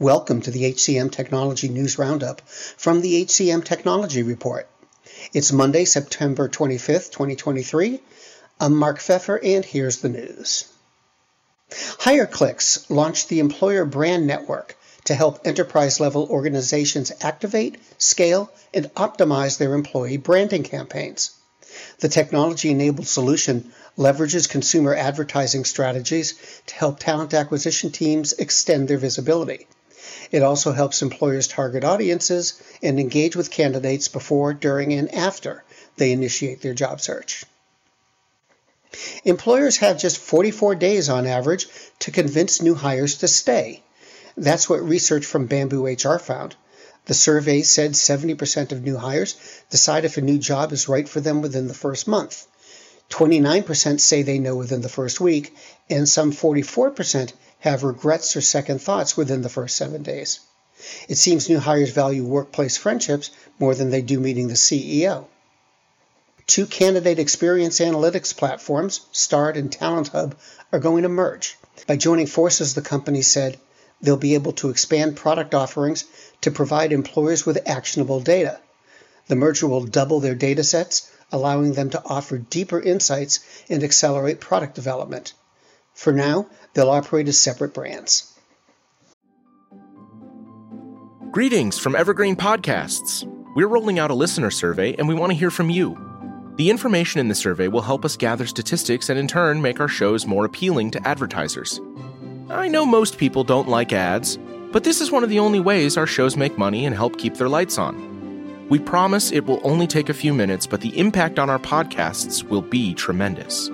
Welcome to the HCM Technology News Roundup from the HCM Technology Report. It's Monday, September 25th, 2023. I'm Mark Pfeffer, and here's the news. HireClix launched the Employer Brand Network to help enterprise level organizations activate, scale, and optimize their employee branding campaigns. The technology enabled solution leverages consumer advertising strategies to help talent acquisition teams extend their visibility. It also helps employers target audiences and engage with candidates before, during, and after they initiate their job search. Employers have just 44 days on average to convince new hires to stay. That's what research from Bamboo HR found. The survey said 70% of new hires decide if a new job is right for them within the first month. 29% say they know within the first week, and some 44% have regrets or second thoughts within the first seven days. It seems new hires value workplace friendships more than they do meeting the CEO. Two candidate experience analytics platforms, Starred and Talent Hub, are going to merge. By joining forces, the company said they'll be able to expand product offerings to provide employers with actionable data. The merger will double their data sets, allowing them to offer deeper insights and accelerate product development. For now, they'll operate as separate brands. Greetings from Evergreen Podcasts. We're rolling out a listener survey and we want to hear from you. The information in the survey will help us gather statistics and in turn make our shows more appealing to advertisers. I know most people don't like ads, but this is one of the only ways our shows make money and help keep their lights on. We promise it will only take a few minutes, but the impact on our podcasts will be tremendous.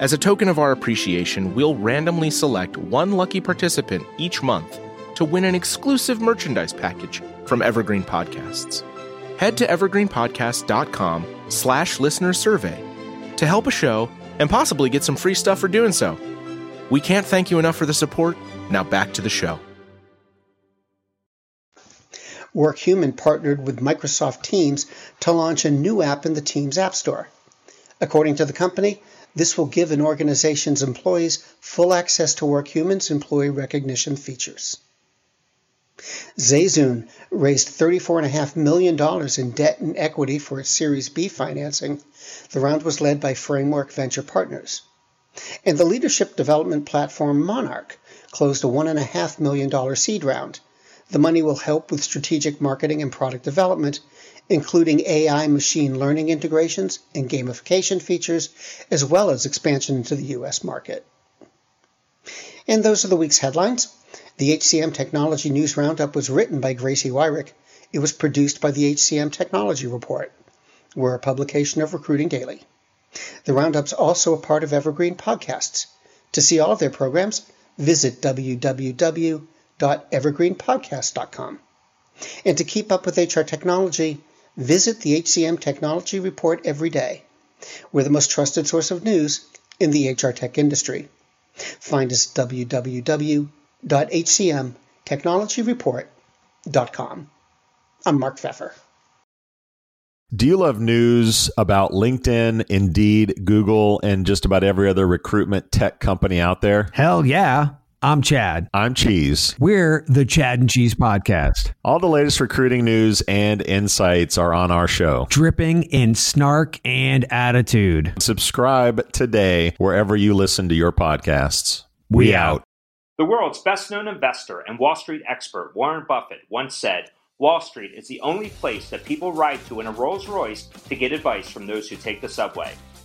As a token of our appreciation, we'll randomly select one lucky participant each month to win an exclusive merchandise package from Evergreen Podcasts. Head to evergreenpodcast.com slash listener survey to help a show and possibly get some free stuff for doing so. We can't thank you enough for the support. Now back to the show. WorkHuman partnered with Microsoft Teams to launch a new app in the Teams App Store. According to the company, this will give an organization's employees full access to WorkHuman's employee recognition features. Zazun raised $34.5 million in debt and equity for its Series B financing. The round was led by Framework Venture Partners. And the leadership development platform Monark closed a $1.5 million seed round. The money will help with strategic marketing and product development including AI machine learning integrations and gamification features, as well as expansion into the U.S. market. And those are the week's headlines. The HCM Technology News Roundup was written by Gracie Wyrick. It was produced by the HCM Technology Report. We're a publication of Recruiting Daily. The Roundup's also a part of Evergreen Podcasts. To see all of their programs, visit www.evergreenpodcast.com. And to keep up with HR technology, Visit the HCM Technology Report every day. We're the most trusted source of news in the HR tech industry. Find us at www.hcmtechnologyreport.com. I'm Mark Pfeffer. Do you love news about LinkedIn, Indeed, Google, and just about every other recruitment tech company out there? Hell yeah. I'm Chad. I'm Cheese. We're the Chad and Cheese Podcast. All the latest recruiting news and insights are on our show, dripping in snark and attitude. Subscribe today wherever you listen to your podcasts. We, we out. The world's best known investor and Wall Street expert, Warren Buffett, once said Wall Street is the only place that people ride to in a Rolls Royce to get advice from those who take the subway.